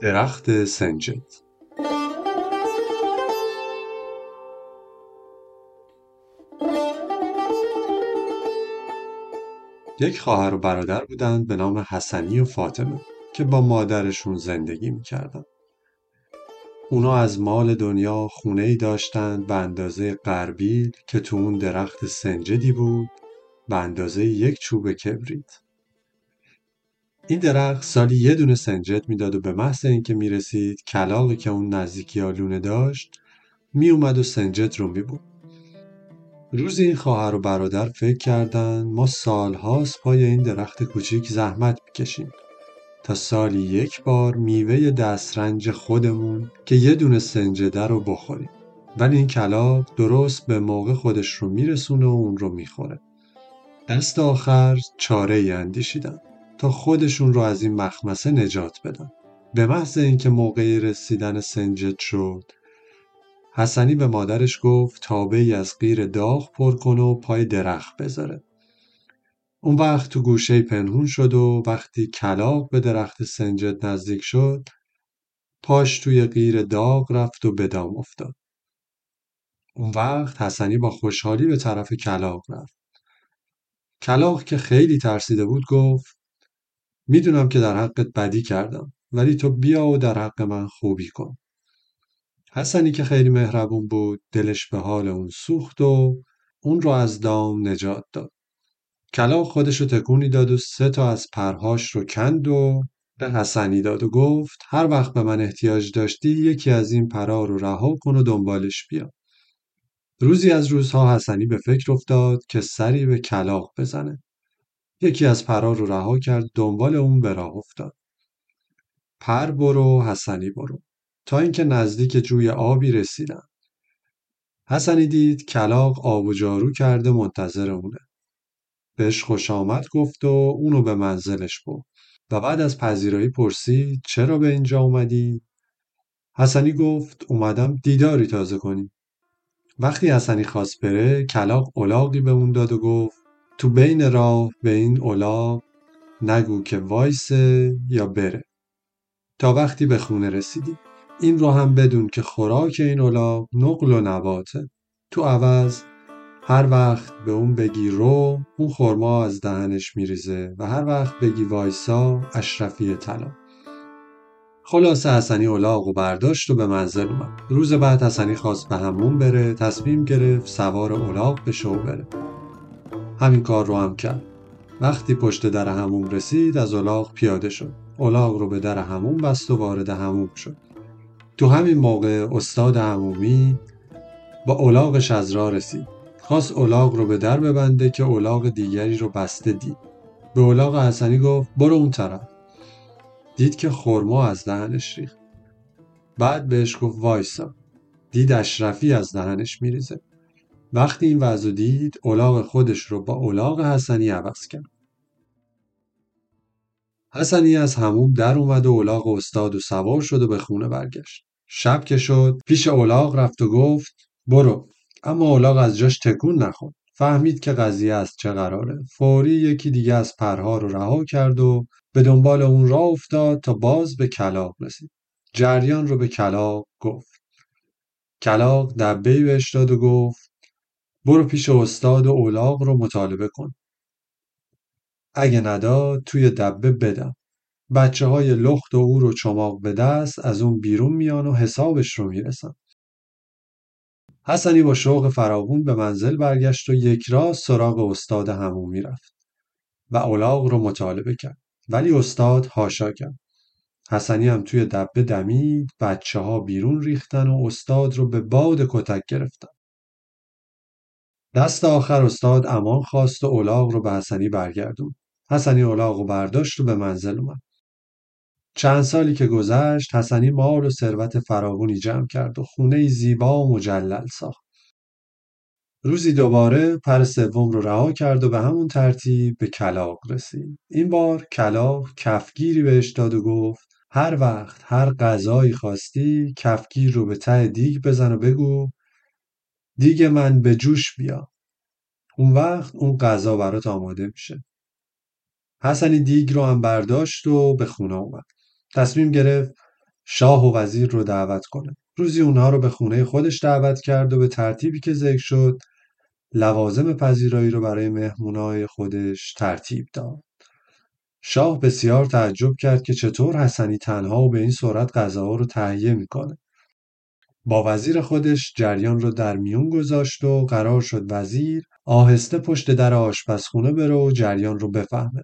درخت سنجد یک خواهر و برادر بودند به نام حسنی و فاطمه که با مادرشون زندگی می‌کردن. اونا از مال دنیا خونه ای داشتند به اندازه قربیل که تو اون درخت سنجدی بود به اندازه یک چوب کبریت. این درخت سالی یه دونه سنجد می‌داد و به محض اینکه می‌رسید کلاقی که اون نزدیکی آلونه داشت میومد و سنجد رو میبود. روزی این خواهر و برادر فکر کردن ما سالهاست پای این درخت کوچیک زحمت می‌کشیم. تا سالی یک بار میوه دسترنج خودمون که یه دونه سنجده رو بخوریم. ولی این کلاق درست به موقع خودش رو میرسونه و اون رو می‌خوره. دست آخر چاره ای اندیشیدن تا خودشون رو از این مخمسه نجات بدن به محض اینکه موقع رسیدن سنجد شد حسنی به مادرش گفت تابه ای از غیر داغ پر کن و پای درخت بذاره. اون وقت تو گوشه پنهون شد و وقتی کلاق به درخت سنجد نزدیک شد پاش توی غیر داغ رفت و به افتاد. اون وقت حسنی با خوشحالی به طرف کلاق رفت. کلاق که خیلی ترسیده بود گفت می‌دونم که در حقت بدی کردم ولی تو بیا و در حق من خوبی کن. حسنی که خیلی مهربون بود دلش به حال اون سوخت و اون رو از دام نجات داد. کلاق خودش رو تکونی داد و سه تا از پرهاش رو کند و به حسنی داد و گفت هر وقت به من احتیاج داشتی یکی از این پرها رو رها کن و دنبالش بیا. روزی از روزها حسنی به فکر افتاد که سری به کلاق بزنه. یکی از پرها رو رها کرد دنبال اون به راه افتاد. پر برو حسنی برو. تا اینکه نزدیک جوی آبی رسیدن. حسنی دید کلاق آب و جارو کرده منتظر اونه. بهش خوش آمد گفت و اونو به منزلش برد. و بعد از پذیرایی پرسید چرا به اینجا اومدی؟ حسنی گفت اومدم دیداری تازه کنی. وقتی حسنی خواست بره کلاق اولاقی به اون داد و گفت تو بین راه به این اولاق نگو که وایسه یا بره. تا وقتی به خونه رسیدی. این رو هم بدون که خوراک این الاغ نقل و نباته تو عوض هر وقت به اون بگی رو اون خورما از دهنش میریزه و هر وقت بگی وایسا اشرفی طلا خلاصه حسنی الاغ و برداشت و به منزل اومد روز بعد حسنی خواست به همون بره تصمیم گرفت سوار الاغ به شو بره همین کار رو هم کرد. وقتی پشت در هموم رسید از الاغ پیاده شد. الاغ رو به در هموم بست و وارد هموم شد. تو همین موقع استاد عمومی با اولاغش از راه رسید. خواست اولاغ رو به در ببنده که اولاغ دیگری رو بسته دید. به اولاغ حسنی گفت برو اون طرف. دید که خورما از دهنش ریخت. بعد بهش گفت وایسا. دید اشرفی از دهنش میریزه. وقتی این وضع دید اولاغ خودش رو با اولاغ حسنی عوض کرد. حسنی از هموم در اومد و اولاغ استاد و سوار شد و به خونه برگشت. شب که شد پیش اولاغ رفت و گفت برو. اما اولاغ از جاش تکون نخورد. فهمید که قضیه از چه قراره. فوری یکی دیگه از پرها رو رها کرد و به دنبال اون راه افتاد تا باز به کلاق رسید. جریان رو به کلاق گفت. کلاق دبه بهش داد و گفت برو پیش استاد و اولاغ رو مطالبه کن اگه نداد توی دبه بدم بچه های لخت و او رو چماق به دست از اون بیرون میان و حسابش رو می‌رسن. حسنی با شوق فراوون به منزل برگشت و یک راست سراغ استاد همون می‌رفت و اولاغ رو مطالبه کرد. ولی استاد هاشا کرد. حسنی هم توی دبه دمید بچه ها بیرون ریختن و استاد رو به باد کتک گرفتن. دست آخر استاد امان خواست و اولاغ رو به حسنی برگردون. حسنی اولاغ رو برداشت و به منزل اومد. چند سالی که گذشت حسنی مال و ثروت فراوانی جمع کرد و خونه زیبا و مجلل ساخت. روزی دوباره پر سوم رو رها کرد و به همون ترتیب به کلاق رسید. این بار کلاق کفگیری بهش داد و گفت هر وقت هر غذایی خواستی کفگیر رو به ته دیگ بزن و بگو دیگ من به جوش بیا. اون وقت اون غذا برات آماده میشه. حسنی دیگ رو هم برداشت و به خونه اومد. تصمیم گرفت شاه و وزیر رو دعوت کنه روزی اونها رو به خونه خودش دعوت کرد و به ترتیبی که ذکر شد لوازم پذیرایی رو برای مهمونای خودش ترتیب داد شاه بسیار تعجب کرد که چطور حسنی تنها و به این سرعت غذاها رو تهیه می‌کنه با وزیر خودش جریان رو در میون گذاشت و قرار شد وزیر آهسته پشت در آشپزخونه بره و جریان رو بفهمه.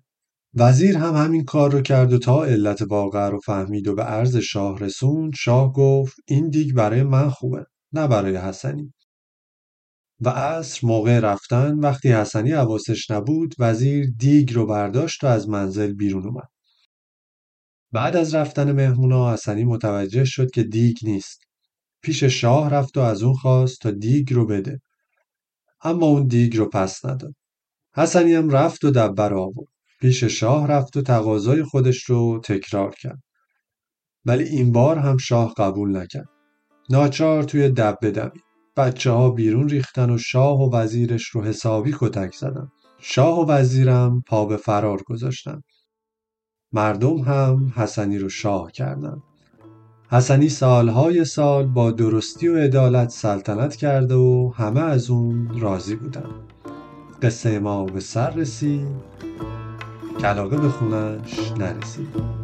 وزیر هم همین کار رو کرد و تا علت واقع رو فهمید و به عرض شاه رسوند شاه گفت این دیگ برای من خوبه نه برای حسنی. و عصر موقع رفتن وقتی حسنی حواسش نبود وزیر دیگ رو برداشت و از منزل بیرون اومد. بعد از رفتن مهمونا حسنی متوجه شد که دیگ نیست. پیش شاه رفت و از اون خواست تا دیگ رو بده. اما اون دیگ رو پس نداد. حسنی هم رفت و دبر آورد. پیش شاه رفت و تقاضای خودش رو تکرار کرد. ولی این بار هم شاه قبول نکرد. ناچار توی دبه دمید بچه ها بیرون ریختن و شاه و وزیرش رو حسابی کتک زدن. شاه و وزیرم پا به فرار گذاشتن. مردم هم حسنی رو شاه کردن. حسنی سالهای سال با درستی و عدالت سلطنت کرده و همه از اون راضی بودن. قصه ما به سر رسید. که علاقه به خونش نرسید.